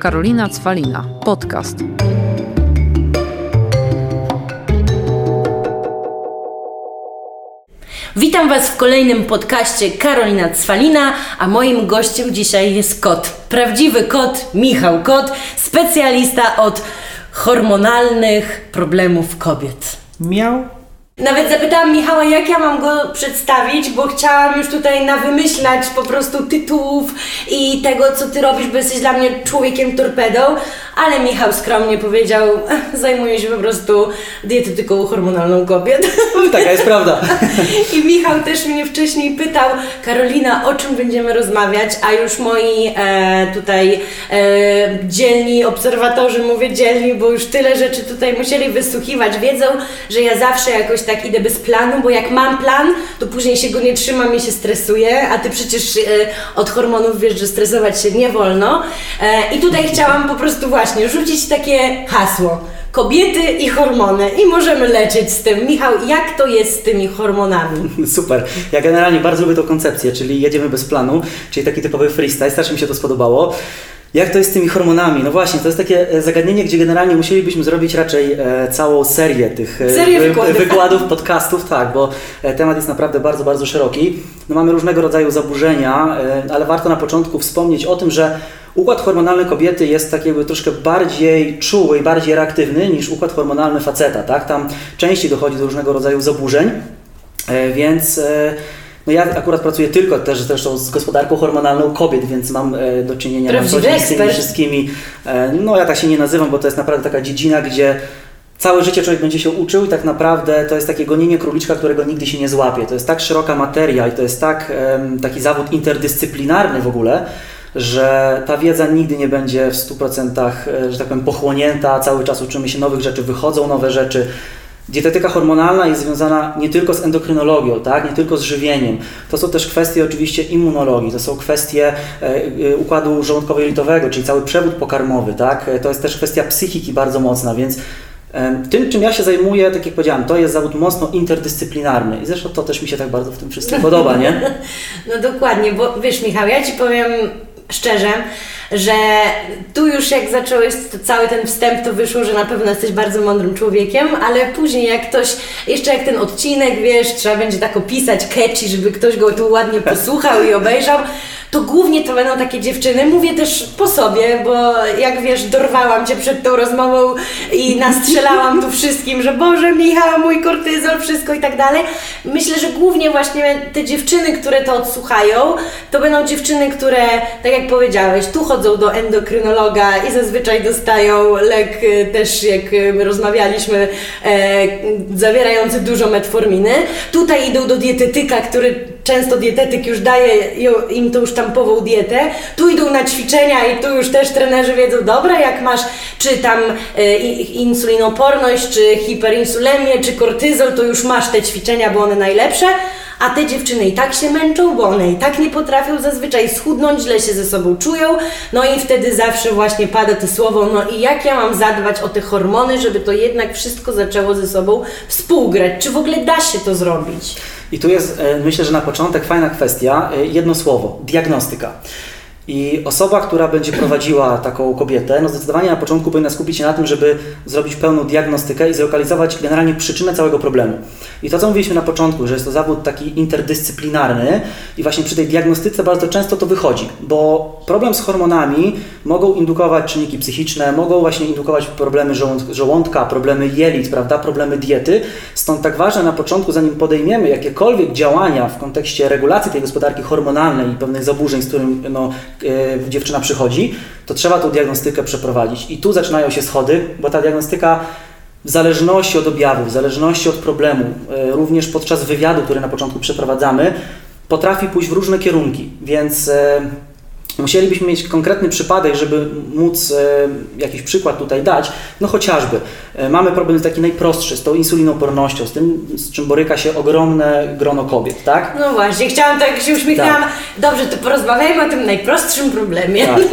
Karolina Cwalina. Podcast. Witam Was w kolejnym podcaście Karolina Cwalina, a moim gościem dzisiaj jest kot. Prawdziwy kot, Michał Kot, specjalista od hormonalnych problemów kobiet. Miał Nawet zapytałam Michała, jak ja mam go przedstawić, bo chciałam już tutaj nawymyślać po prostu tytułów i tego, co ty robisz, bo jesteś dla mnie człowiekiem torpedą, ale Michał skromnie powiedział, zajmuję się po prostu dietetyką hormonalną kobiet. Taka jest prawda. I Michał też mnie wcześniej pytał, Karolina, o czym będziemy rozmawiać, a już moi e, tutaj e, dzielni obserwatorzy, mówię dzielni, bo już tyle rzeczy tutaj musieli wysłuchiwać, wiedzą, że ja zawsze jakoś tak idę bez planu, bo jak mam plan, to później się go nie trzymam i się stresuję, a ty przecież e, od hormonów wiesz, że stresować się nie wolno. E, I tutaj chciałam po prostu właśnie rzucić takie hasło. Kobiety i hormony i możemy lecieć z tym. Michał, jak to jest z tymi hormonami? Super. Ja generalnie bardzo lubię tą koncepcję, czyli jedziemy bez planu, czyli taki typowy freestyle. Strasznie mi się to spodobało. Jak to jest z tymi hormonami? No właśnie, to jest takie e, zagadnienie, gdzie generalnie musielibyśmy zrobić raczej e, całą serię tych e, Serię wy- wykładów. wykładów, podcastów, tak, bo temat jest naprawdę bardzo, bardzo szeroki. No mamy różnego rodzaju zaburzenia, e, ale warto na początku wspomnieć o tym, że układ hormonalny kobiety jest tak jakby troszkę bardziej czuły i bardziej reaktywny niż układ hormonalny faceta, tak? Tam częściej dochodzi do różnego rodzaju zaburzeń, więc... no ja akurat pracuję tylko też zresztą z gospodarką hormonalną kobiet, więc mam e, do czynienia dzień z tymi wszystkimi. E, no ja tak się nie nazywam, bo to jest naprawdę taka dziedzina, gdzie całe życie człowiek będzie się uczył i tak naprawdę to jest takie gonienie króliczka, którego nigdy się nie złapie. To jest tak szeroka materia i to jest tak taki zawód interdyscyplinarny w ogóle, że ta wiedza nigdy nie będzie w 100% e, że tak powiem pochłonięta, cały czas uczymy się nowych rzeczy, wychodzą nowe rzeczy. Dietetyka hormonalna jest związana nie tylko z endokrynologią, tak? nie tylko z żywieniem. To są też kwestie oczywiście immunologii, to są kwestie e, e, układu żołądkowo-jelitowego, czyli cały przewód pokarmowy. Tak? E, To jest też kwestia psychiki bardzo mocna, więc tym, czym ja się zajmuję, tak jak powiedziałem, to jest zawód mocno interdyscyplinarny i zresztą to też mi się tak bardzo w tym wszystkim podoba, nie? No dokładnie, bo wiesz Michał, ja Ci powiem szczerze, że tu już jak zacząłeś cały ten wstęp, to wyszło, że na pewno jesteś bardzo mądrym człowiekiem, ale później jak ktoś, jeszcze jak ten odcinek, wiesz, trzeba będzie tak opisać catchy, żeby ktoś go tu ładnie posłuchał i obejrzał, to głównie to będą takie dziewczyny, mówię też po sobie, bo jak wiesz, dorwałam Cię przed tą rozmową i nastrzelałam tu wszystkim, że Boże Michał, mój kortyzol, wszystko i tak dalej. Myślę, że głównie właśnie te dziewczyny, które to odsłuchają, to będą dziewczyny, które, tak jak powiedziałeś, tu chodzą do endokrynologa i zazwyczaj dostają lek y, też, jak my rozmawialiśmy, e, zawierający dużo metforminy. Tutaj idą do dietetyka, który często dietetyk już daje im tą sztampową dietę. Tu idą na ćwiczenia i tu już też trenerzy wiedzą, dobra, jak masz czy tam e, insulinoporność, czy hiperinsulemię, czy kortyzol, to już masz te ćwiczenia, bo one najlepsze. A te dziewczyny i tak się męczą, bo one i tak nie potrafią zazwyczaj schudnąć, źle się ze sobą czują. No i wtedy zawsze właśnie pada to słowo, no i jak ja mam zadbać o te hormony, żeby to jednak wszystko zaczęło ze sobą współgrać? Czy w ogóle da się to zrobić? I tu jest, e, myślę, że na początek fajna kwestia, e, jedno słowo, diagnostyka. I osoba, która będzie prowadziła taką kobietę, no zdecydowanie na początku powinna skupić się na tym, żeby zrobić pełną diagnostykę i zlokalizować generalnie przyczynę całego problemu. I to, co mówiliśmy na początku, że jest to zawód taki interdyscyplinarny i właśnie przy tej diagnostyce bardzo często to wychodzi, bo problem z hormonami mogą indukować czynniki psychiczne, mogą właśnie indukować problemy żołąd- żołądka, problemy jelit, prawda, problemy diety. Stąd tak ważne na początku, zanim podejmiemy jakiekolwiek działania w kontekście regulacji tej gospodarki hormonalnej i pewnych zaburzeń, z którym no, dziewczyna przychodzi, to trzeba tą diagnostykę przeprowadzić. I tu zaczynają się schody, bo ta diagnostyka w zależności od objawów, w zależności od problemu, e, również podczas wywiadu, który na początku przeprowadzamy, potrafi pójść w różne kierunki, więc e, musielibyśmy mieć konkretny przypadek, żeby móc e, jakiś przykład tutaj dać, no chociażby E, mamy problem taki najprostszy, z tą insulinopornością, z tym, z czym boryka się ogromne grono kobiet, tak? No właśnie, chciałam tak się uśmiechnęłam. Dobrze, to porozmawiajmy o tym najprostszym problemie. Tak.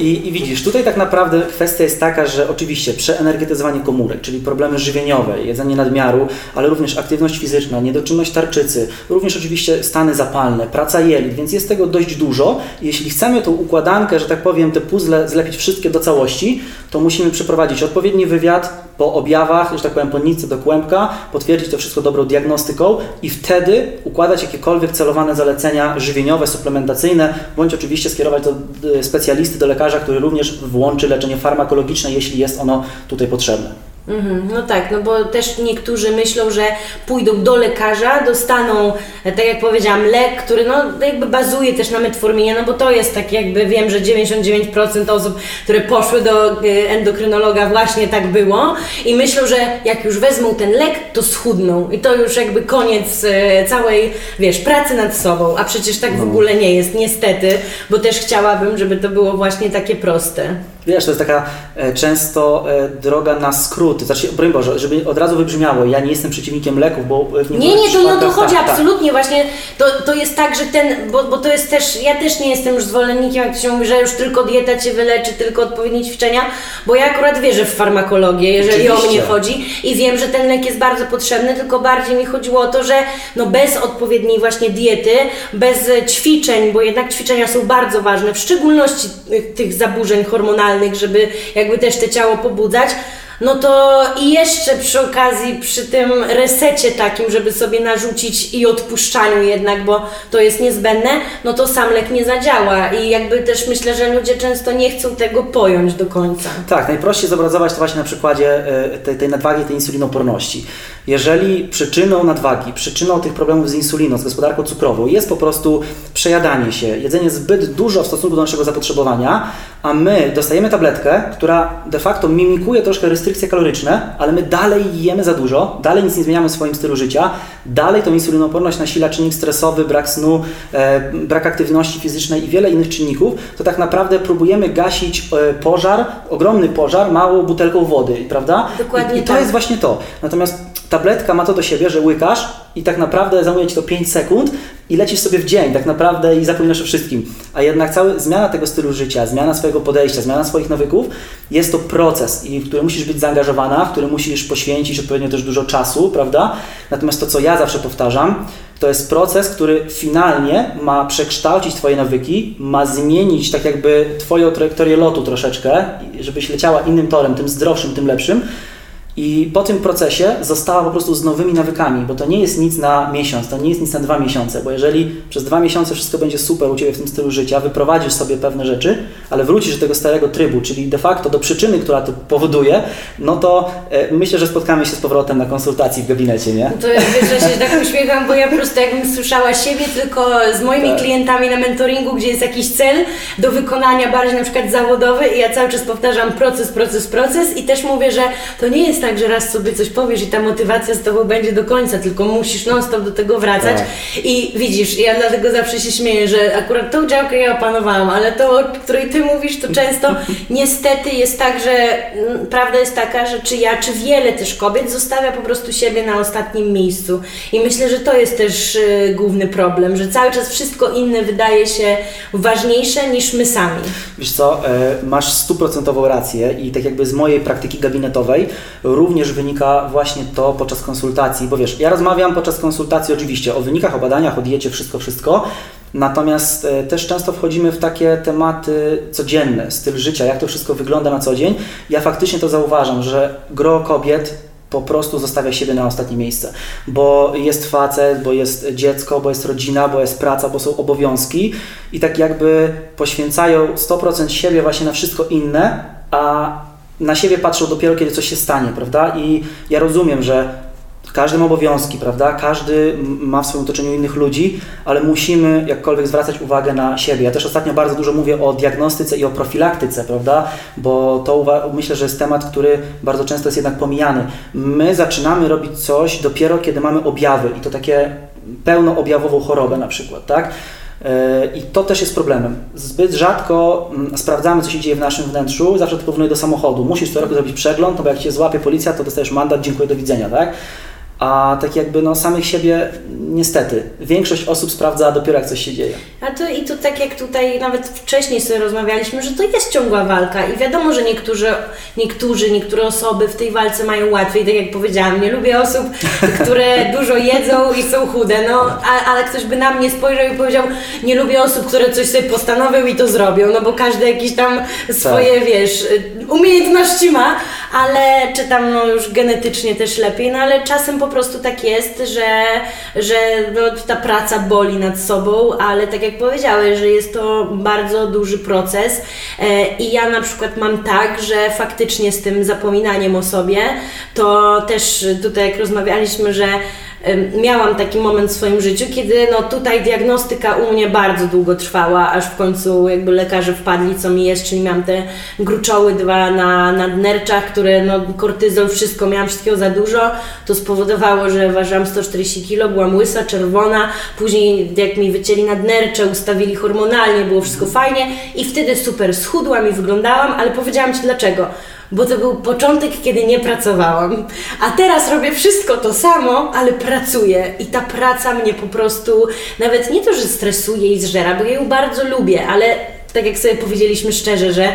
I, I widzisz, tutaj tak naprawdę kwestia jest taka, że oczywiście przeenergetyzowanie komórek, czyli problemy żywieniowe, jedzenie nadmiaru, ale również aktywność fizyczna, niedoczynność tarczycy, również oczywiście stany zapalne, praca jelit, więc jest tego dość dużo. Jeśli chcemy tą układankę, że tak powiem, te puzzle zlepić wszystkie do całości, to musimy przeprowadzić odpowiedni wywiad po objawach, że tak powiem, po nitce do kłębka, potwierdzić to wszystko dobrą diagnostyką i wtedy układać jakiekolwiek celowane zalecenia żywieniowe, suplementacyjne, bądź oczywiście skierować do y, specjalisty, do lekarza, który również włączy leczenie farmakologiczne, jeśli jest ono tutaj potrzebne. Mhm, no tak, no bo też niektórzy myślą, że pójdą do lekarza, dostaną, e, tak jak powiedziałam, lek, który no jakby bazuje też na metforminie, no bo to jest tak jakby, wiem, że 99% osób, które poszły do e, endokrynologa właśnie tak było i myślą, że jak już wezmą ten lek, to schudną. I to już jakby koniec e, całej, wiesz, pracy nad sobą, a przecież tak w ogóle nie jest, niestety, bo też chciałabym, żeby to było właśnie takie proste. Wiesz, to jest taka często droga na skróty. Znaczy, broń Boże, żeby od razu wybrzmiało, ja nie jestem przeciwnikiem leków, bo w Nie, nie, to nie o to chodzi, tak, tak. absolutnie. Właśnie to, to jest tak, że ten, bo, bo to jest też, ja też nie jestem już zwolennikiem, jak się mówi, że już tylko dieta Cię wyleczy, tylko odpowiednie ćwiczenia, bo ja akurat wierzę w farmakologię, jeżeli o Oczywiście. mnie chodzi i wiem, że ten lek jest bardzo potrzebny, tylko bardziej mi chodziło o to, że no bez odpowiedniej właśnie diety, bez ćwiczeń, bo jednak ćwiczenia są bardzo ważne, w szczególności tych zaburzeń hormonalnych, żeby jakby też te ciało pobudzać, no to i jeszcze przy okazji, przy tym resecie takim, żeby sobie narzucić i odpuszczaniu jednak, bo to jest niezbędne, no to sam lek nie zadziała i jakby też myślę, że ludzie często nie chcą tego pojąć do końca. Tak, najprościej zobrazować to właśnie na przykładzie e, tej, tej nadwagi, tej insulinoporności. Jeżeli przyczyną nadwagi, przyczyną tych problemów z insuliną, z gospodarką cukrową jest po prostu przejadanie się, jedzenie zbyt dużo w stosunku do naszego zapotrzebowania, a my dostajemy tabletkę, która de facto mimikuje troszkę restrykcje kaloryczne, ale my dalej jemy za dużo, dalej nic nie zmieniamy w swoim stylu życia, dalej tą insulinoporność nasila czynnik stresowy, brak snu, e, brak aktywności fizycznej i wiele innych czynników, to tak naprawdę próbujemy gasić e, pożar, ogromny pożar małą butelką wody, prawda? Dokładnie I, i to tak. jest właśnie to. Natomiast tabletka ma to do siebie, że łykasz i tak naprawdę zajmuje Ci to 5 sekund i lecisz sobie w dzień tak naprawdę i zapominasz o wszystkim. A jednak cała zmiana tego stylu życia, zmiana swojego podejścia, zmiana swoich nawyków jest to proces, w który musisz być zaangażowana, w który musisz poświęcić odpowiednio też dużo czasu, prawda? Natomiast to, co ja zawsze powtarzam, to jest proces, który finalnie ma przekształcić Twoje nawyki, ma zmienić tak jakby Twoją trajektorię lotu troszeczkę, żebyś leciała innym torem, tym zdrowszym, tym lepszym. I po tym procesie została po prostu z nowymi nawykami, bo to nie jest nic na miesiąc, to nie jest nic na dwa miesiące, bo jeżeli przez dwa miesiące wszystko będzie super u Ciebie w tym stylu życia, wyprowadzisz sobie pewne rzeczy, ale wrócisz do tego starego trybu, czyli de facto do przyczyny, która to powoduje, no to e, myślę, że spotkamy się z powrotem na konsultacji w gabinecie, nie? To wiesz, że się tak uśmiecham, bo ja po prostu jakbym słyszała siebie tylko z moimi Tak. klientami na mentoringu, gdzie jest jakiś cel do wykonania bardziej na przykład zawodowy i ja cały czas powtarzam proces, proces, proces i też mówię, że to nie jest tak, że raz sobie coś powiesz i ta motywacja z Tobą będzie do końca, tylko musisz non-stop do tego wracać Tak. i widzisz, ja dlatego zawsze się śmieję, że akurat tą działkę ja opanowałam, ale to, o której Ty mówisz, to często niestety jest tak, że mm, prawda jest taka, że czy ja, czy wiele też kobiet zostawia po prostu siebie na ostatnim miejscu. I myślę, że to jest też y, główny problem, że cały czas wszystko inne wydaje się ważniejsze niż my sami. Wiesz co, e, masz stuprocentową rację i tak jakby z mojej praktyki gabinetowej również wynika właśnie to podczas konsultacji, bo wiesz, ja rozmawiam podczas konsultacji oczywiście o wynikach, o badaniach, o diecie, wszystko, wszystko, natomiast e, też często wchodzimy w takie tematy codzienne, styl życia, jak to wszystko wygląda na co dzień. Ja faktycznie to zauważam, że gro kobiet po prostu zostawia siebie na ostatnie miejsce, bo jest facet, bo jest dziecko, bo jest rodzina, bo jest praca, bo są obowiązki i tak jakby poświęcają 100% siebie właśnie na wszystko inne, a na siebie patrzą dopiero kiedy coś się stanie, prawda? I ja rozumiem, że każdy ma obowiązki, prawda? Każdy ma w swoim otoczeniu innych ludzi, ale musimy jakkolwiek zwracać uwagę na siebie. Ja też ostatnio bardzo dużo mówię o diagnostyce i o profilaktyce, prawda? Bo to myślę, że jest temat, który bardzo często jest jednak pomijany. My zaczynamy robić coś dopiero kiedy mamy objawy i to takie pełnoobjawową chorobę na przykład, tak? E, I to też jest problemem. Zbyt rzadko mm, sprawdzamy, co się dzieje w naszym wnętrzu. Zawsze to porównuję do samochodu. Musisz co roku zrobić przegląd, no bo jak cię złapie policja, to dostajesz mandat, dziękuję, do widzenia, tak? A tak jakby no samych siebie niestety większość osób sprawdza dopiero jak coś się dzieje. A to i to tak jak tutaj nawet wcześniej sobie rozmawialiśmy, że to jest ciągła walka i wiadomo, że niektórzy, niektórzy, niektóre osoby w tej walce mają łatwiej, tak jak powiedziałam, nie lubię osób, które dużo jedzą i są chude, no a, ale ktoś by na mnie spojrzał i powiedział, nie lubię osób, które coś sobie postanowią i to zrobią, no bo każdy jakieś tam swoje, tak. wiesz, umiejętności ma, ale czy tam no już genetycznie też lepiej, no ale czasem po prostu tak jest, że, że no, ta praca boli nad sobą, ale tak jak powiedziałeś, że jest to bardzo duży proces e, i ja na przykład mam tak, że faktycznie z tym zapominaniem o sobie, to też tutaj jak rozmawialiśmy, że miałam taki moment w swoim życiu, kiedy no tutaj diagnostyka u mnie bardzo długo trwała, aż w końcu jakby lekarze wpadli, co mi jest, czyli miałam te gruczoły dwa na nadnerczach, które no kortyzol, wszystko, miałam wszystkiego za dużo, to spowodowało, że ważyłam 140 kg, byłam łysa, czerwona, później jak mi wycięli nadnercze, ustawili hormonalnie, było wszystko fajnie i wtedy super schudłam i wyglądałam, ale powiedziałam Ci dlaczego bo to był początek, kiedy nie pracowałam. A teraz robię wszystko to samo, ale pracuję i ta praca mnie po prostu nawet nie to, że stresuje i zżera, bo ja ją bardzo lubię, ale tak jak sobie powiedzieliśmy szczerze, że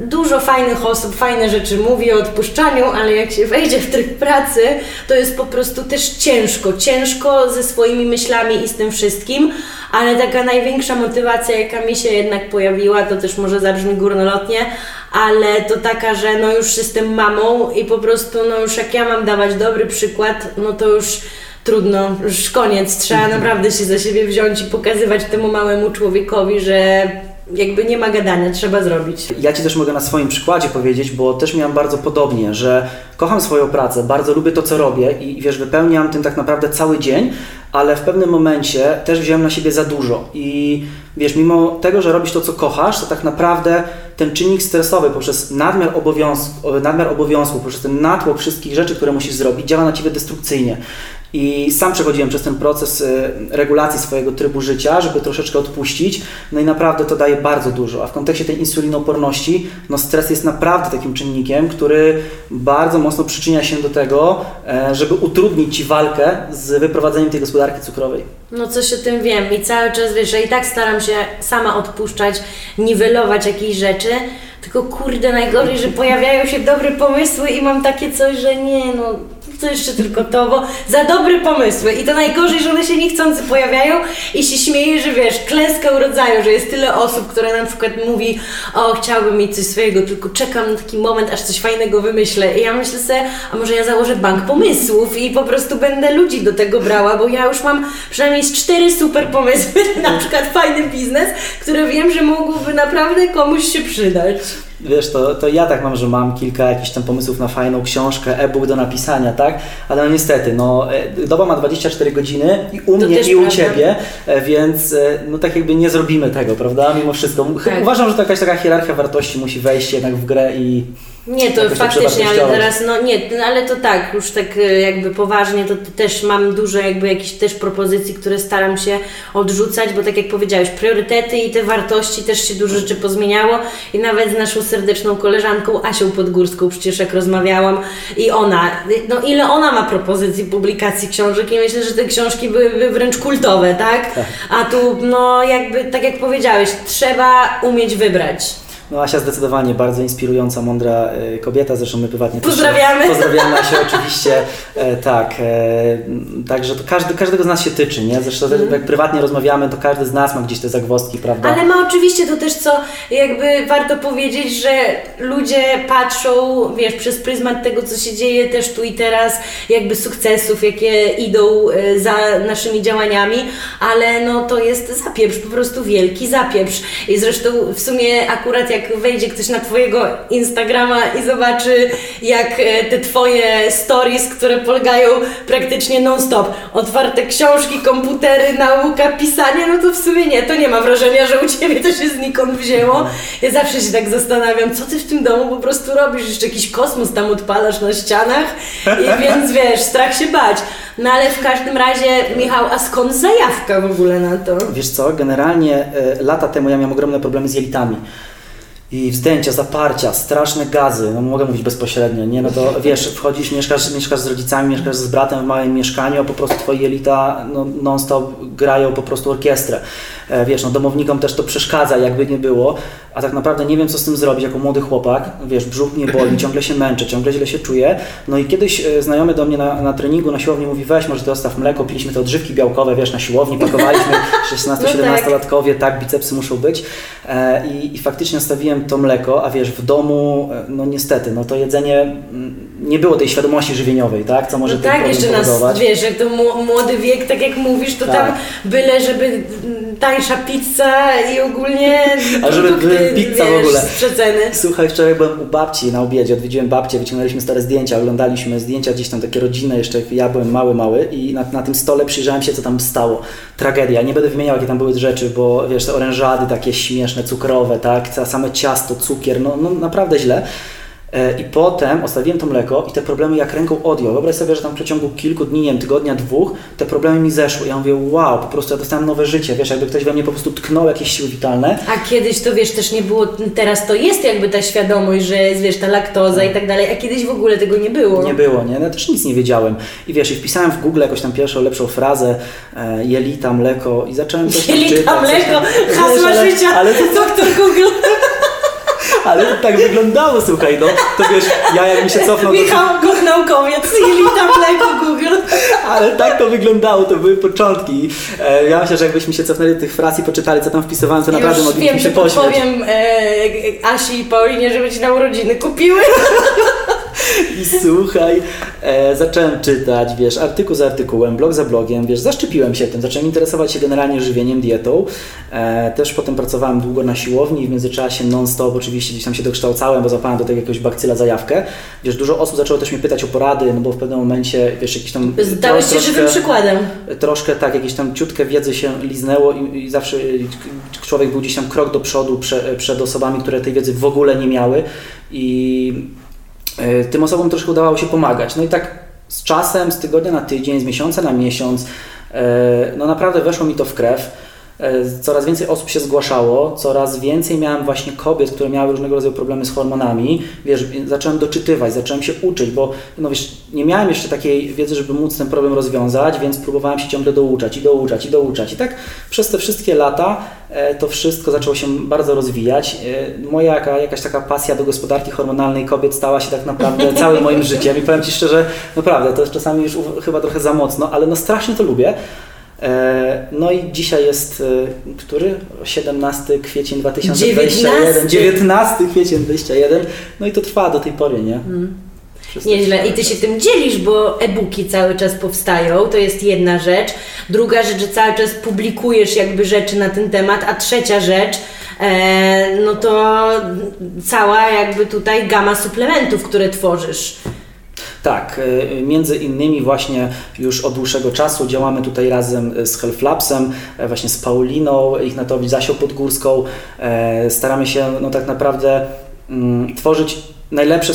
dużo fajnych osób fajne rzeczy mówi o odpuszczaniu, ale jak się wejdzie w tryb pracy, to jest po prostu też ciężko. Ciężko ze swoimi myślami i z tym wszystkim, ale taka największa motywacja, jaka mi się jednak pojawiła, to też może zabrzmi górnolotnie, ale to taka, że no już jestem mamą i po prostu no już jak ja mam dawać dobry przykład, no to już trudno, już koniec, trzeba naprawdę się za siebie wziąć i pokazywać temu małemu człowiekowi, że jakby nie ma gadania, trzeba zrobić. Ja Ci też mogę na swoim przykładzie powiedzieć, bo też miałam bardzo podobnie, że kocham swoją pracę, bardzo lubię to, co robię i wiesz, wypełniam tym tak naprawdę cały dzień, ale w pewnym momencie też wziąłem na siebie za dużo i wiesz, mimo tego, że robisz to, co kochasz, to tak naprawdę ten czynnik stresowy poprzez nadmiar obowiązku, nadmiar obowiązku poprzez ten natłok wszystkich rzeczy, które musisz zrobić, działa na Ciebie destrukcyjnie. I sam przechodziłem przez ten proces y, regulacji swojego trybu życia, żeby troszeczkę odpuścić. No i naprawdę to daje bardzo dużo. A w kontekście tej insulinoporności, no stres jest naprawdę takim czynnikiem, który bardzo mocno przyczynia się do tego, e, żeby utrudnić Ci walkę z wyprowadzeniem tej gospodarki cukrowej. No coś o tym wiem i cały czas wiesz, że i tak staram się sama odpuszczać, niwelować jakieś rzeczy, tylko kurde najgorzej, że pojawiają się dobre pomysły i mam takie coś, że nie no to jeszcze tylko to, bo za dobre pomysły i to najgorzej, że one się niechcący pojawiają i się śmieje, że wiesz, klęska urodzaju, że jest tyle osób, które na przykład mówi, o chciałbym mieć coś swojego, tylko czekam na taki moment, aż coś fajnego wymyślę i ja myślę sobie, a może ja założę bank pomysłów i po prostu będę ludzi do tego brała, bo ja już mam przynajmniej cztery super pomysły, na przykład fajny biznes, które wiem, że mogłyby naprawdę komuś się przydać. Wiesz, to, to ja tak mam, że mam kilka jakichś tam pomysłów na fajną książkę, e-book do napisania, tak? Ale no niestety, no, e, doba ma 24 godziny i u to mnie i u Ciebie, e, więc e, no tak jakby nie zrobimy tego, prawda? Mimo wszystko. Tak. Uważam, że to jakaś taka hierarchia wartości musi wejść jednak w grę i nie, to faktycznie, ale teraz, no nie, ale to tak, już tak e, jakby poważnie, to też mam dużo jakby jakichś też propozycji, które staram się odrzucać, bo tak jak powiedziałeś, priorytety i te wartości też się dużo rzeczy pozmieniało i nawet z naszą serdeczną koleżanką Asią Podgórską przecież jak rozmawiałam i ona, no ile ona ma propozycji publikacji książek i myślę, że te książki byłyby wręcz kultowe, tak? tak? A tu, no jakby, tak jak powiedziałeś, trzeba umieć wybrać. No Asia zdecydowanie bardzo inspirująca, mądra e, kobieta, zresztą my prywatnie Pozdrawiamy. Też, pozdrawiamy Asię oczywiście, e, tak, e, także to każdy, każdego z nas się tyczy, nie? Zresztą mm. jak prywatnie rozmawiamy, to każdy z nas ma gdzieś te zagwozdki, prawda? Ale ma oczywiście to też, co jakby warto powiedzieć, że ludzie patrzą, wiesz, przez pryzmat tego, co się dzieje też tu i teraz, jakby sukcesów, jakie idą za naszymi działaniami, ale no to jest zapieprz, po prostu wielki zapieprz i zresztą w sumie akurat jak jak wejdzie ktoś na Twojego Instagrama i zobaczy, jak e, te Twoje stories, które polegają praktycznie non-stop, otwarte książki, komputery, nauka, pisanie, no to w sumie nie, to nie ma wrażenia, że u Ciebie to się znikąd wzięło. Ja zawsze się tak zastanawiam, co Ty w tym domu po prostu robisz, jeszcze jakiś kosmos tam odpalasz na ścianach, i więc wiesz, strach się bać. No ale w każdym razie, Michał, a skąd zajawka w ogóle na to? Wiesz co, generalnie e, lata temu ja miałem ogromne problemy z jelitami. I wzdęcia, zaparcia, straszne gazy, no mogę mówić bezpośrednio, nie? No to wiesz, wchodzisz, mieszkasz, mieszkasz z rodzicami, mieszkasz z bratem w małym mieszkaniu, a po prostu twoje jelita no, non-stop grają po prostu orkiestrę. E, wiesz, no domownikom też to przeszkadza, jakby nie było, a tak naprawdę nie wiem, co z tym zrobić jako młody chłopak. Wiesz, brzuch mnie boli, ciągle się męczę, ciągle źle się czuję. No i kiedyś e, znajomy do mnie na, na treningu, na siłowni mówi, weź może dostaw mleko, piliśmy te odżywki białkowe, wiesz, na siłowni, pakowaliśmy 16-17-latkowie, tak, bicepsy muszą być. E, i, I faktycznie stawiłem to mleko, a wiesz, w domu, no niestety, no to jedzenie, mm, nie było tej świadomości żywieniowej, tak, co może No tak, jeszcze nas, powodować. wiesz, jak to mł- młody wiek, tak jak mówisz, to Tak. tam byle, żeby mm, tańsza pizza i ogólnie A żeby produkty, pizza w wiesz, ogóle. z przeceny. Słuchaj, wczoraj byłem u babci na obiedzie, odwiedziłem babcię, wyciągnęliśmy stare zdjęcia, oglądaliśmy zdjęcia gdzieś tam takie rodzinne, jeszcze ja byłem mały, mały i na, na tym stole przyjrzałem się, co tam stało. Tragedia. Nie będę wymieniał, jakie tam były rzeczy, bo wiesz, te orężady takie śmieszne, cukrowe, tak, same ciasto, cukier, no, no naprawdę źle. E, I potem ostawiłem to mleko i te problemy jak ręką odjął. Wyobraź sobie, że tam w przeciągu kilku dni, nie wiem, tygodnia, dwóch, te problemy mi zeszły. Ja mówię, wow, po prostu ja dostałem nowe życie, wiesz, jakby ktoś we mnie po prostu tknął jakieś siły witalne. A kiedyś to wiesz, też nie było, teraz to jest jakby ta świadomość, że jest wiesz, ta laktoza i tak dalej, a kiedyś w ogóle tego nie było. Nie było, nie? No, Ja też nic nie wiedziałem. I wiesz, i wpisałem w Google jakąś tam pierwszą, lepszą frazę, e, jelita, mleko i zacząłem coś Jelita, czytać. mleko, hasła Wiesz, ale- życia, Ale to, doktor Google. ale tak wyglądało, słuchaj, no. To wiesz, ja jakbym się cofnął do... Michał, Gott naukowiec, jelita, mleko, Google. Ale tak to wyglądało, to były początki. E, ja myślę, że jakbyśmy się cofnęli do tych fraz i poczytali, co tam wpisywałem, to naprawdę Już moglibyśmy wiem, się pośmiać. podpowiem e, Asi i Paulinie, żeby ci na urodziny kupiły. I słuchaj, e, zacząłem czytać, wiesz, artykuł za artykułem, blog za blogiem, wiesz, zaszczepiłem się tym, zacząłem interesować się generalnie żywieniem, dietą. E, też potem pracowałem długo na siłowni i w międzyczasie non-stop oczywiście gdzieś tam się dokształcałem, bo zapałem do tego jakiegoś bakcyla zajawkę. Wiesz, dużo osób zaczęło też mnie pytać o porady, no bo w pewnym momencie, wiesz, jakiś tam... Zdałeś się troszkę- żywym przykładem. troszkę tak, jakieś tam ciutkę wiedzy się liznęło i, i zawsze człowiek był gdzieś tam krok do przodu prze, przed osobami, które tej wiedzy w ogóle nie miały i tym osobom troszkę udawało się pomagać. No i tak z czasem, z tygodnia na tydzień, z miesiąca na miesiąc, e, no naprawdę weszło mi to w krew. E, Coraz więcej osób się zgłaszało, coraz więcej miałem właśnie kobiet, które miały różnego rodzaju problemy z hormonami. Wiesz, zacząłem doczytywać, zacząłem się uczyć, bo no wiesz, nie miałem jeszcze takiej wiedzy, żeby móc ten problem rozwiązać, więc próbowałem się ciągle douczać i douczać i douczać. I tak przez te wszystkie lata e, to wszystko zaczęło się bardzo rozwijać. E, Moja jaka, jakaś taka pasja do gospodarki hormonalnej kobiet stała się tak naprawdę całym moim życiem i powiem Ci szczerze, naprawdę to jest czasami już chyba trochę za mocno, ale no strasznie to lubię. E, No i dzisiaj jest e, który? 17 kwiecień 2021. 19. 19 kwiecień 2021. No i to trwa do tej pory, nie? Wszystko Nieźle. I ty się tym dzielisz, bo e-booki cały czas powstają, to jest jedna rzecz. Druga rzecz, że cały czas publikujesz jakby rzeczy na ten temat, a trzecia rzecz, e, no to cała jakby tutaj gama suplementów, które tworzysz. Tak, y, między innymi właśnie już od dłuższego czasu działamy tutaj razem z Health Labsem, e, właśnie z Pauliną Ignatowicz, Zasią Podgórską. E, Staramy się no tak naprawdę mm, tworzyć najlepsze,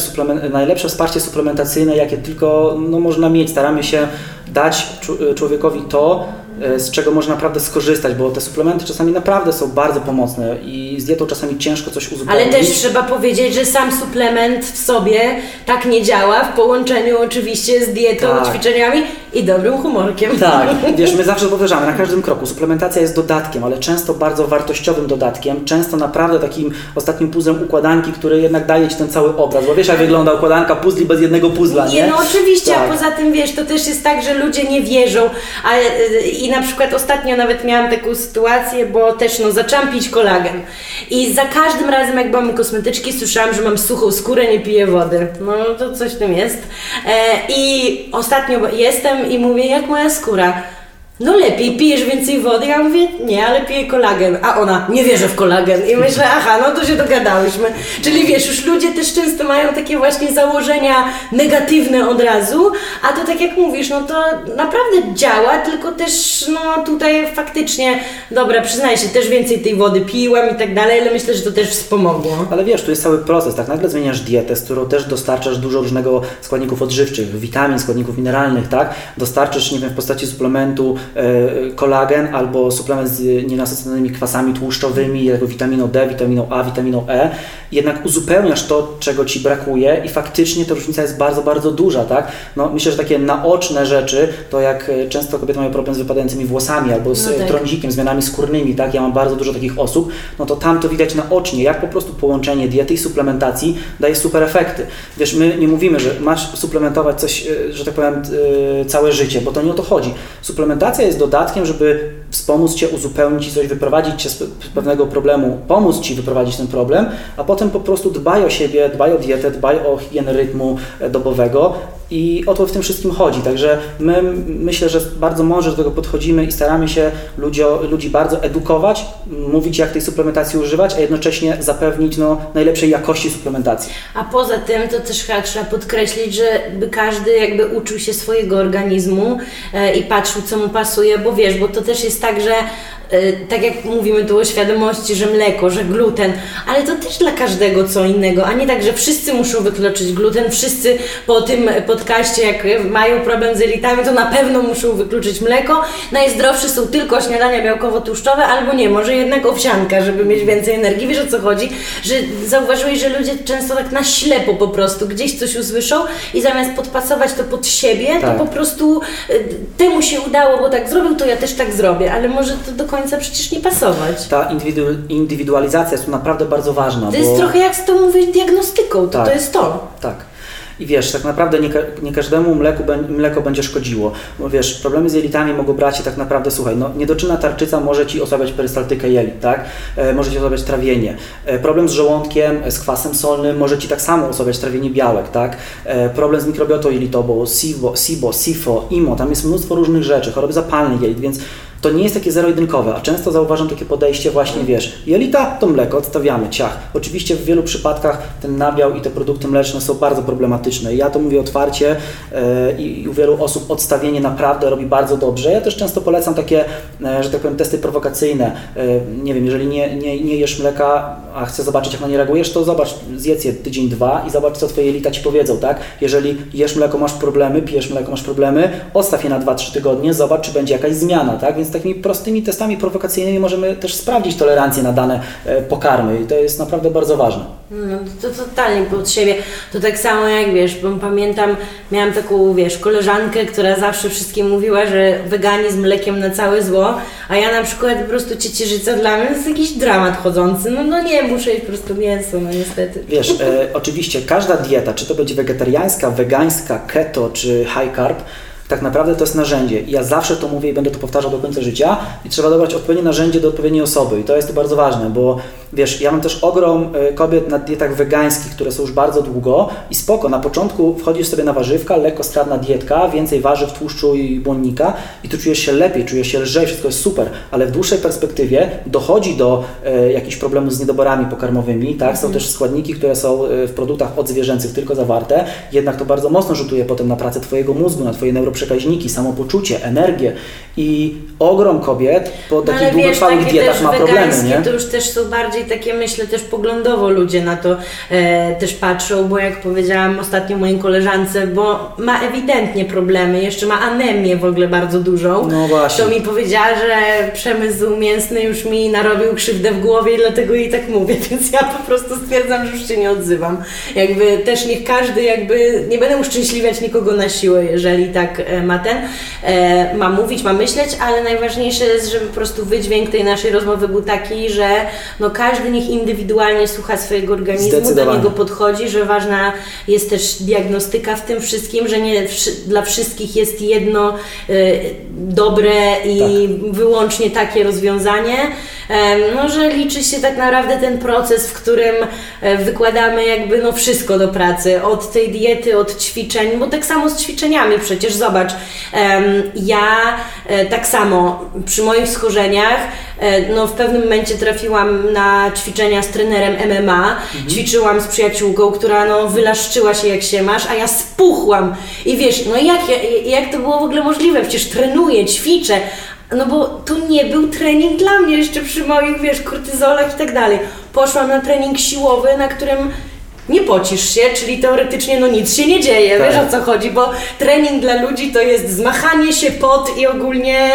najlepsze wsparcie suplementacyjne, jakie tylko no, można mieć. Staramy się dać człowiekowi to, z czego można naprawdę skorzystać, bo te suplementy czasami naprawdę są bardzo pomocne i z dietą czasami ciężko coś Ale uzupełnić. też trzeba powiedzieć, że sam suplement w sobie tak nie działa, w połączeniu oczywiście z dietą, Tak. ćwiczeniami i dobrym humorkiem. Tak, wiesz, my zawsze powtarzamy na każdym kroku. Suplementacja jest dodatkiem, ale często bardzo wartościowym dodatkiem, często naprawdę takim ostatnim puzzlem układanki, który jednak daje ci ten cały obraz. Bo wiesz, jak wygląda układanka puzli bez jednego puzla, nie? Nie, no oczywiście, Tak. a poza tym wiesz, to też jest tak, że ludzie nie wierzą. A, y, I na przykład ostatnio nawet miałam taką sytuację, bo też no, zaczęłam pić kolagen. I za każdym razem, jak byłam kosmetyczki, słyszałam, że mam suchą skórę, nie piję wody. No to coś w tym jest. E, I ostatnio jestem i mówię, jak moja skóra. No lepiej, pijesz więcej wody. Ja mówię, nie, ale piję kolagen. A ona, nie wierzę w kolagen. I myślę, aha, no to się dogadałyśmy. Czyli wiesz, już ludzie też często mają takie właśnie założenia negatywne od razu, a to tak jak mówisz, no to naprawdę działa, tylko też no tutaj faktycznie, dobra, przyznaję się, też więcej tej wody piłam i tak dalej, ale myślę, że to też wspomogło. Ale wiesz, tu jest cały proces, tak? Nagle zmieniasz dietę, z którą też dostarczasz dużo różnego składników odżywczych, witamin, składników mineralnych, tak? Dostarczysz, nie wiem, w postaci suplementu kolagen albo suplement z nienasyconymi kwasami tłuszczowymi, jak witaminą D, witaminą A, witaminą E. Jednak uzupełniasz to, czego Ci brakuje i faktycznie ta różnica jest bardzo, bardzo duża, tak? No, myślę, że takie naoczne rzeczy, to jak e, często kobiety mają problem z wypadającymi włosami albo z No tak. trądzikiem, zmianami skórnymi, tak? Ja mam bardzo dużo takich osób, no to tam to widać naocznie, jak po prostu połączenie diety i suplementacji daje super efekty. Wiesz, my nie mówimy, że masz suplementować coś, e, że tak powiem, e, całe życie, bo to nie o to chodzi. Suplementacja jest dodatkiem, żeby wspomóc Cię, uzupełnić Ci coś, wyprowadzić Cię z pewnego problemu, pomóc Ci wyprowadzić ten problem, a potem po prostu dbaj o siebie, dbaj o dietę, dbaj o higienę rytmu e, dobowego i o to w tym wszystkim chodzi. Także my myślę, że bardzo mądrze do tego podchodzimy i staramy się ludzi, ludzi bardzo edukować, mówić jak tej suplementacji używać, a jednocześnie zapewnić no, najlepszej jakości suplementacji. A poza tym to też chyba trzeba podkreślić, żeby każdy jakby uczył się swojego organizmu e, i patrzył, co mu pasuje, bo wiesz, bo to też jest tak, że tak jak mówimy tu o świadomości, że mleko, że gluten, ale to też dla każdego co innego, a nie tak, że wszyscy muszą wykluczyć gluten, wszyscy po tym podcaście, jak mają problem z elitami, to na pewno muszą wykluczyć mleko. Najzdrowsze są tylko śniadania białkowo-tłuszczowe, albo nie, może jednak owsianka, żeby mieć więcej energii. Wiesz o co chodzi? Że zauważyłeś, że ludzie często tak na ślepo po prostu gdzieś coś usłyszą i zamiast podpasować to pod siebie, Tak. to po prostu y, temu się udało, bo tak zrobił, to ja też tak zrobię, ale może to do końca przecież nie pasować. Ta indywidu- indywidualizacja jest tu naprawdę bardzo ważna. To bo... jest trochę jak z tą mówisz diagnostyką, to, Tak. to jest to. Tak. I wiesz, tak naprawdę nie, nie każdemu mleku, mleko będzie szkodziło. Bo wiesz, problemy z jelitami mogą brać się tak naprawdę, słuchaj, no niedoczynna tarczyca może Ci osłabiać perystaltykę jelit, tak? E, może Ci osłabiać trawienie. E, problem z żołądkiem, z kwasem solnym może Ci tak samo osłabiać trawienie białek, tak? E, problem z mikrobiotą jelitową, SIBO, SIBO, SIFO, IMO, tam jest mnóstwo różnych rzeczy, choroby zapalne jelit, więc to nie jest takie zero-jedynkowe, a często zauważam takie podejście właśnie, wiesz, jelita to mleko, odstawiamy, ciach. Oczywiście w wielu przypadkach ten nabiał i te produkty mleczne są bardzo problematyczne. Ja to mówię otwarcie e, i, u wielu osób odstawienie naprawdę robi bardzo dobrze. Ja też często polecam takie, e, że tak powiem, testy prowokacyjne. E, nie wiem, jeżeli nie, nie, nie jesz mleka, a chcesz zobaczyć, jak na nie reagujesz, to zobacz, zjedz je tydzień, dwa i zobacz, co Twoje jelita Ci powiedzą, tak? Jeżeli jesz mleko, masz problemy, pijesz mleko, masz problemy, odstaw je na 2-3 tygodnie, zobacz, czy będzie jakaś zmiana, tak? Więc takimi prostymi testami prowokacyjnymi możemy też sprawdzić tolerancję na dane e, pokarmy i to jest naprawdę bardzo ważne. No, to totalnie pod siebie. To tak samo jak wiesz, bo pamiętam, miałam taką, wiesz, koleżankę, która zawsze wszystkim mówiła, że weganizm mlekiem na całe zło, a ja na przykład po prostu ciecierzyca dla mnie to jest jakiś dramat chodzący. No, no nie, muszę jeść po prostu mięso, no niestety. Wiesz, e, oczywiście każda dieta, czy to będzie wegetariańska, wegańska, keto, czy high carb, tak naprawdę to jest narzędzie. I ja zawsze to mówię i będę to powtarzał do końca życia i trzeba dobrać odpowiednie narzędzie do odpowiedniej osoby. I to jest bardzo ważne, bo wiesz, ja mam też ogrom e, kobiet na dietach wegańskich, które są już bardzo długo i spoko, na początku wchodzisz sobie na warzywka, lekko strawna dietka, więcej warzyw, tłuszczu i błonnika i tu czujesz się lepiej, czujesz się lżej, wszystko jest super, ale w dłuższej perspektywie dochodzi do e, jakichś problemów z niedoborami pokarmowymi, tak? Są też składniki, które są e, w produktach odzwierzęcych tylko zawarte, jednak to bardzo mocno rzutuje potem na pracę Twojego mózgu, na Twoje neuroprzekaźniki, samopoczucie, energię i ogrom kobiet po takich Ale wiesz, długotrwałych takie dietach ma problemy, nie? to już też są bardziej takie, myślę, też poglądowo ludzie na to e, też patrzą, bo jak powiedziałam ostatnio mojej koleżance, bo ma ewidentnie problemy, jeszcze ma anemię w ogóle bardzo dużą, No właśnie. to mi powiedziała, że przemysł mięsny już mi narobił krzywdę w głowie i dlatego jej tak mówię, więc ja po prostu stwierdzam, że już się nie odzywam. Jakby też niech każdy jakby, nie będę uszczęśliwiać nikogo na siłę, jeżeli tak e, ma ten, e, ma mówić, ma myśleć, ale najważniejsze jest, żeby po prostu wydźwięk tej naszej rozmowy był taki, że no każdy niech indywidualnie słucha swojego organizmu, do niego podchodzi, że ważna jest też diagnostyka w tym wszystkim, że nie dla wszystkich jest jedno y, dobre i wyłącznie takie rozwiązanie. No, że liczy się tak naprawdę ten proces, w którym e, wykładamy jakby no wszystko do pracy, od tej diety, od ćwiczeń, bo tak samo z ćwiczeniami przecież zobacz, zobacz, ja e, tak samo przy moich schorzeniach, e, no w pewnym momencie trafiłam na ćwiczenia z trenerem MMA, ćwiczyłam z przyjaciółką, która no wylaszczyła się jak się masz, a ja spuchłam. I wiesz, no jak, ja- jak to było w ogóle możliwe, przecież trenuję, ćwiczę, no bo to nie był trening dla mnie jeszcze przy moich, wiesz, kortyzolach i tak dalej. Poszłam na trening siłowy, na którym nie pocisz się, czyli teoretycznie no nic się nie dzieje, Tak. wiesz o co chodzi, bo trening dla ludzi to jest zmachanie się, pot i ogólnie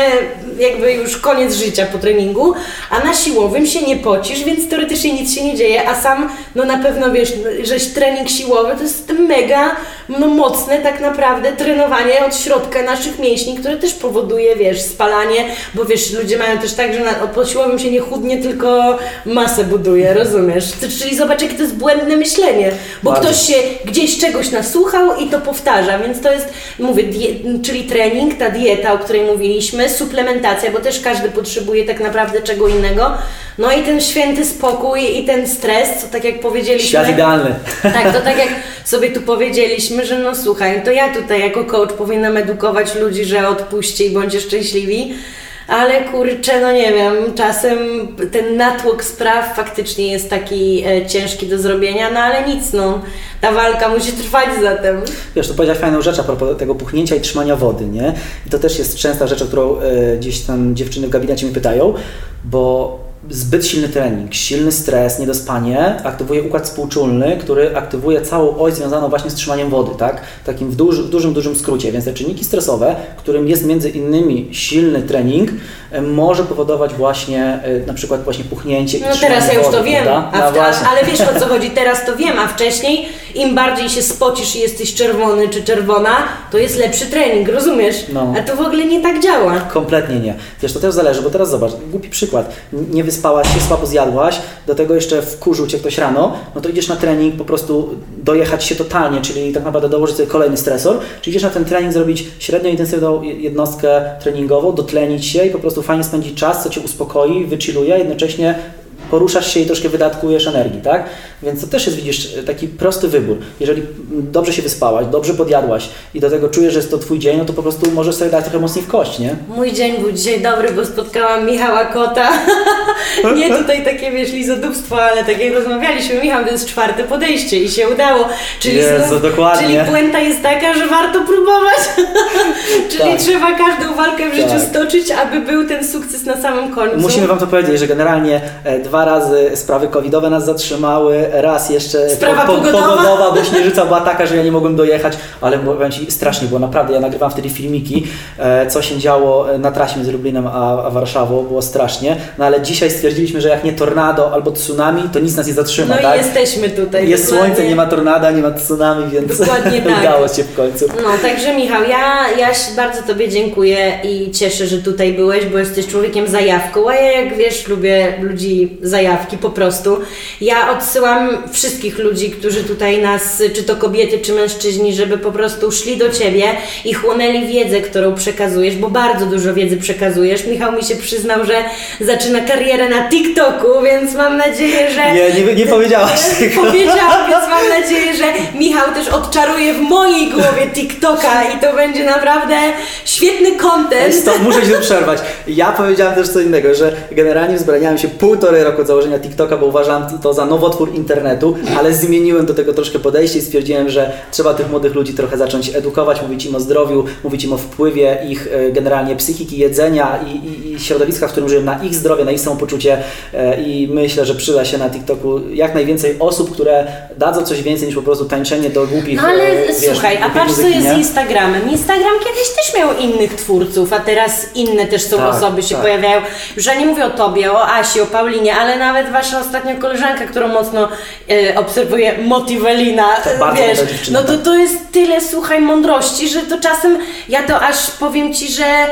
jakby już koniec życia po treningu, a na siłowym się nie pocisz, więc teoretycznie nic się nie dzieje, a sam no na pewno wiesz, żeś trening siłowy to jest mega no mocne tak naprawdę trenowanie od środka naszych mięśni, które też powoduje, wiesz, spalanie, bo wiesz, ludzie mają też tak, że na, po siłowym się nie chudnie, tylko masę buduje, rozumiesz? Czyli zobacz, jakie to jest błędne myślenie, bo Bardzo. ktoś się gdzieś czegoś nasłuchał i to powtarza, więc to jest, mówię, czyli trening, ta dieta, o której mówiliśmy, suplementacja, bo też każdy potrzebuje tak naprawdę czego innego, no i ten święty spokój i ten stres, co tak jak powiedzieliśmy... Świat idealny. Tak, to tak jak sobie tu powiedzieliśmy, że no słuchaj, to ja tutaj jako coach powinnam edukować ludzi, że odpuśćcie i bądźcie szczęśliwi, ale kurczę, no nie wiem, czasem ten natłok spraw faktycznie jest taki e, ciężki do zrobienia, no ale nic, no, ta walka musi trwać zatem. Wiesz, to powiedziałeś fajną rzecz a propos tego puchnięcia i trzymania wody, nie? I to też jest częsta rzecz, o którą e, gdzieś tam dziewczyny w gabinecie mi pytają, bo zbyt silny trening, silny stres, niedospanie aktywuje układ współczulny, który aktywuje całą oś związaną właśnie z trzymaniem wody, tak? Takim w, duży, w dużym, dużym skrócie. Więc te czynniki stresowe, którym jest między innymi silny trening, e, może powodować właśnie e, na przykład właśnie puchnięcie i No trzymanie teraz ja już wody, to wiem, No ale wiesz o co chodzi, teraz to wiem, a wcześniej im bardziej się spocisz i jesteś czerwony czy czerwona, to jest lepszy trening, rozumiesz? No. A to w ogóle nie tak działa. Kompletnie nie. Wiesz, to też zależy, bo teraz zobacz, głupi przykład. Nie wyspałaś się, słabo zjadłaś, do tego jeszcze wkurzył Cię ktoś rano, no to idziesz na trening po prostu dojechać się totalnie, czyli tak naprawdę dołożyć sobie kolejny stresor, czyli idziesz na ten trening zrobić średnio intensywną je- jednostkę treningową, dotlenić się i po prostu fajnie spędzić czas, co Cię uspokoi, wychilluje, jednocześnie poruszasz się i troszkę wydatkujesz energii, tak? Więc to też jest, widzisz, taki prosty wybór. Jeżeli dobrze się wyspałaś, dobrze podjadłaś i do tego czujesz, że jest to Twój dzień, no to po prostu możesz sobie dać trochę mocniej w kość, nie? Mój dzień był dzisiaj dobry, bo spotkałam Michała Kota. nie tutaj takie, wiesz, lizodupstwo, ale tak jak rozmawialiśmy, Michał, to jest czwarte podejście i się udało. Czyli, Jezu, znów- dokładnie. czyli puenta jest taka, że warto próbować. czyli Tak. trzeba każdą walkę w życiu Tak. stoczyć, aby był ten sukces na samym końcu. Musimy Wam to powiedzieć, że generalnie e, dwa razy sprawy covidowe nas zatrzymały, raz jeszcze Sprawa pogodowa. pogodowa, bo śnieżyca była taka, że ja nie mogłem dojechać, ale powiem Ci, strasznie było, naprawdę, ja nagrywam wtedy filmiki, e, co się działo e, na trasie między Lublinem a, a Warszawą, było strasznie, no ale dzisiaj stwierdziliśmy, że jak nie tornado albo tsunami, to nic nas nie zatrzyma, No i tak? jesteśmy tutaj. Jest dokładnie. słońce, nie ma tornada, nie ma tsunami, więc Dokładnie tak. udało się w końcu. No, także Michał, ja, ja bardzo Tobie dziękuję i cieszę, że tutaj byłeś, bo jesteś człowiekiem zajawką, a ja jak wiesz, lubię ludzi zajawki po prostu. Ja odsyłam wszystkich ludzi, którzy tutaj nas, czy to kobiety, czy mężczyźni, żeby po prostu szli do Ciebie i chłonęli wiedzę, którą przekazujesz, bo bardzo dużo wiedzy przekazujesz. Michał mi się przyznał, że zaczyna karierę na TikToku, więc mam nadzieję, że... Nie, nie, nie powiedziałaś tego. Powiedziałam, więc mam nadzieję, że Michał też odczaruje w mojej głowie TikToka i to będzie naprawdę świetny content. Stop, muszę się przerwać. Ja powiedziałem też co innego, że generalnie wzbraniałem się półtorej roku od założenia TikToka, bo uważam to za nowotwór internetu, ale zmieniłem do tego troszkę podejście i stwierdziłem, że trzeba tych młodych ludzi trochę zacząć edukować, mówić im o zdrowiu, mówić im o wpływie ich e, generalnie psychiki, jedzenia i, i, i środowiska, w którym żyją, na ich zdrowie, na ich samopoczucie e, i myślę, że przyda się na TikToku jak najwięcej osób, które dadzą coś więcej niż po prostu tańczenie do głupich No ale e, wiesz, słuchaj, a patrz co jest nie? z Instagramem. Instagram kiedyś też miał innych twórców, a teraz inne też są Tak, osoby się tak. pojawiają. Już ja nie mówię o Tobie, o Asi, o Paulinie, ale nawet Wasza ostatnia koleżanka, którą mocno e, obserwuję, Motivelina, bardzo wiesz, no to tak. to jest tyle, słuchaj, mądrości, że to czasem ja to aż powiem Ci, że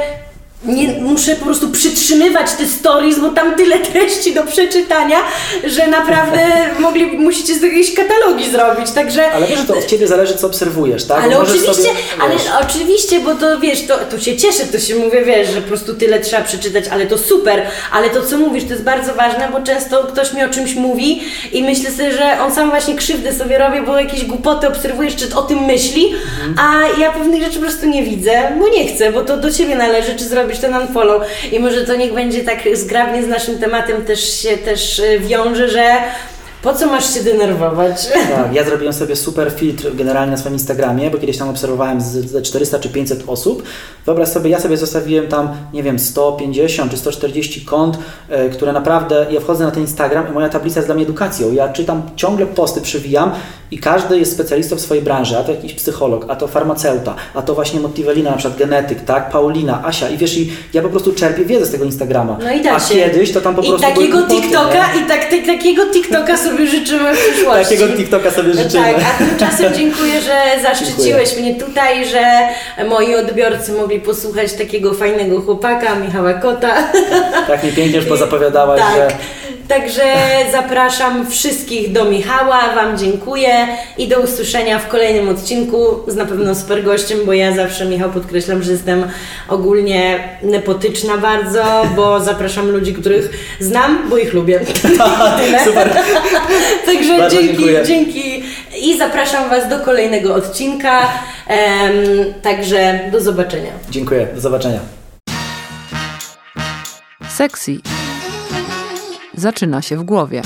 nie, muszę po prostu przytrzymywać te stories, bo tam tyle treści do przeczytania, że naprawdę mogli, musicie z tego jakieś katalogi zrobić, także... Ale wiesz, to od Ciebie zależy, co obserwujesz, tak? Ale oczywiście, sobie, ale oczywiście, bo to wiesz, to, to się cieszę, to się mówię, wiesz, że po prostu tyle trzeba przeczytać, ale to super, ale to co mówisz, to jest bardzo ważne, bo często ktoś mi o czymś mówi i myślę sobie, że on sam właśnie krzywdę sobie robi, bo jakieś głupoty obserwujesz, czy o tym myśli, Mhm. a ja pewnych rzeczy po prostu nie widzę, bo nie chcę, bo to do Ciebie należy, czy zrobisz ten unfollow i może to niech będzie tak zgrabnie z naszym tematem też się też y, wiąże, że po co masz się denerwować? Tak, ja zrobiłem sobie super filtr generalnie na swoim Instagramie, bo kiedyś tam obserwowałem ze 400 czy 500 osób. Wyobraź sobie, ja sobie zostawiłem tam, nie wiem, 150 czy 140 kont, e, które naprawdę, ja wchodzę na ten Instagram i moja tablica jest dla mnie edukacją. Ja czytam ciągle posty, przywijam i każdy jest specjalistą w swojej branży, a to jakiś psycholog, a to farmaceuta, a to właśnie Motivelina, na przykład genetyk, tak, Paulina, Asia i wiesz, i ja po prostu czerpię wiedzę z tego Instagrama. No i da a się. kiedyś to tam po I prostu takiego głupoty, TikToka, nie? i tak, tak, takiego TikToka sobie życzymy w przyszłości. Takiego TikToka sobie życzymy. Tak, a tymczasem dziękuję, że zaszczyciłeś mnie tutaj, że moi odbiorcy mogli posłuchać takiego fajnego chłopaka, Michała Kota. Tak mi pięknie już pozapowiadałaś, tak. że Także zapraszam wszystkich do Michała, Wam dziękuję i do usłyszenia w kolejnym odcinku z na pewno super gościem, bo ja zawsze, Michał, podkreślam, że jestem ogólnie nepotyczna bardzo, bo zapraszam ludzi, których znam, bo ich lubię. Super. Także Bardzo dzięki, dziękuję. dzięki i zapraszam Was do kolejnego odcinka. Em, także do zobaczenia. Dziękuję, do zobaczenia. Sexy zaczyna się w głowie.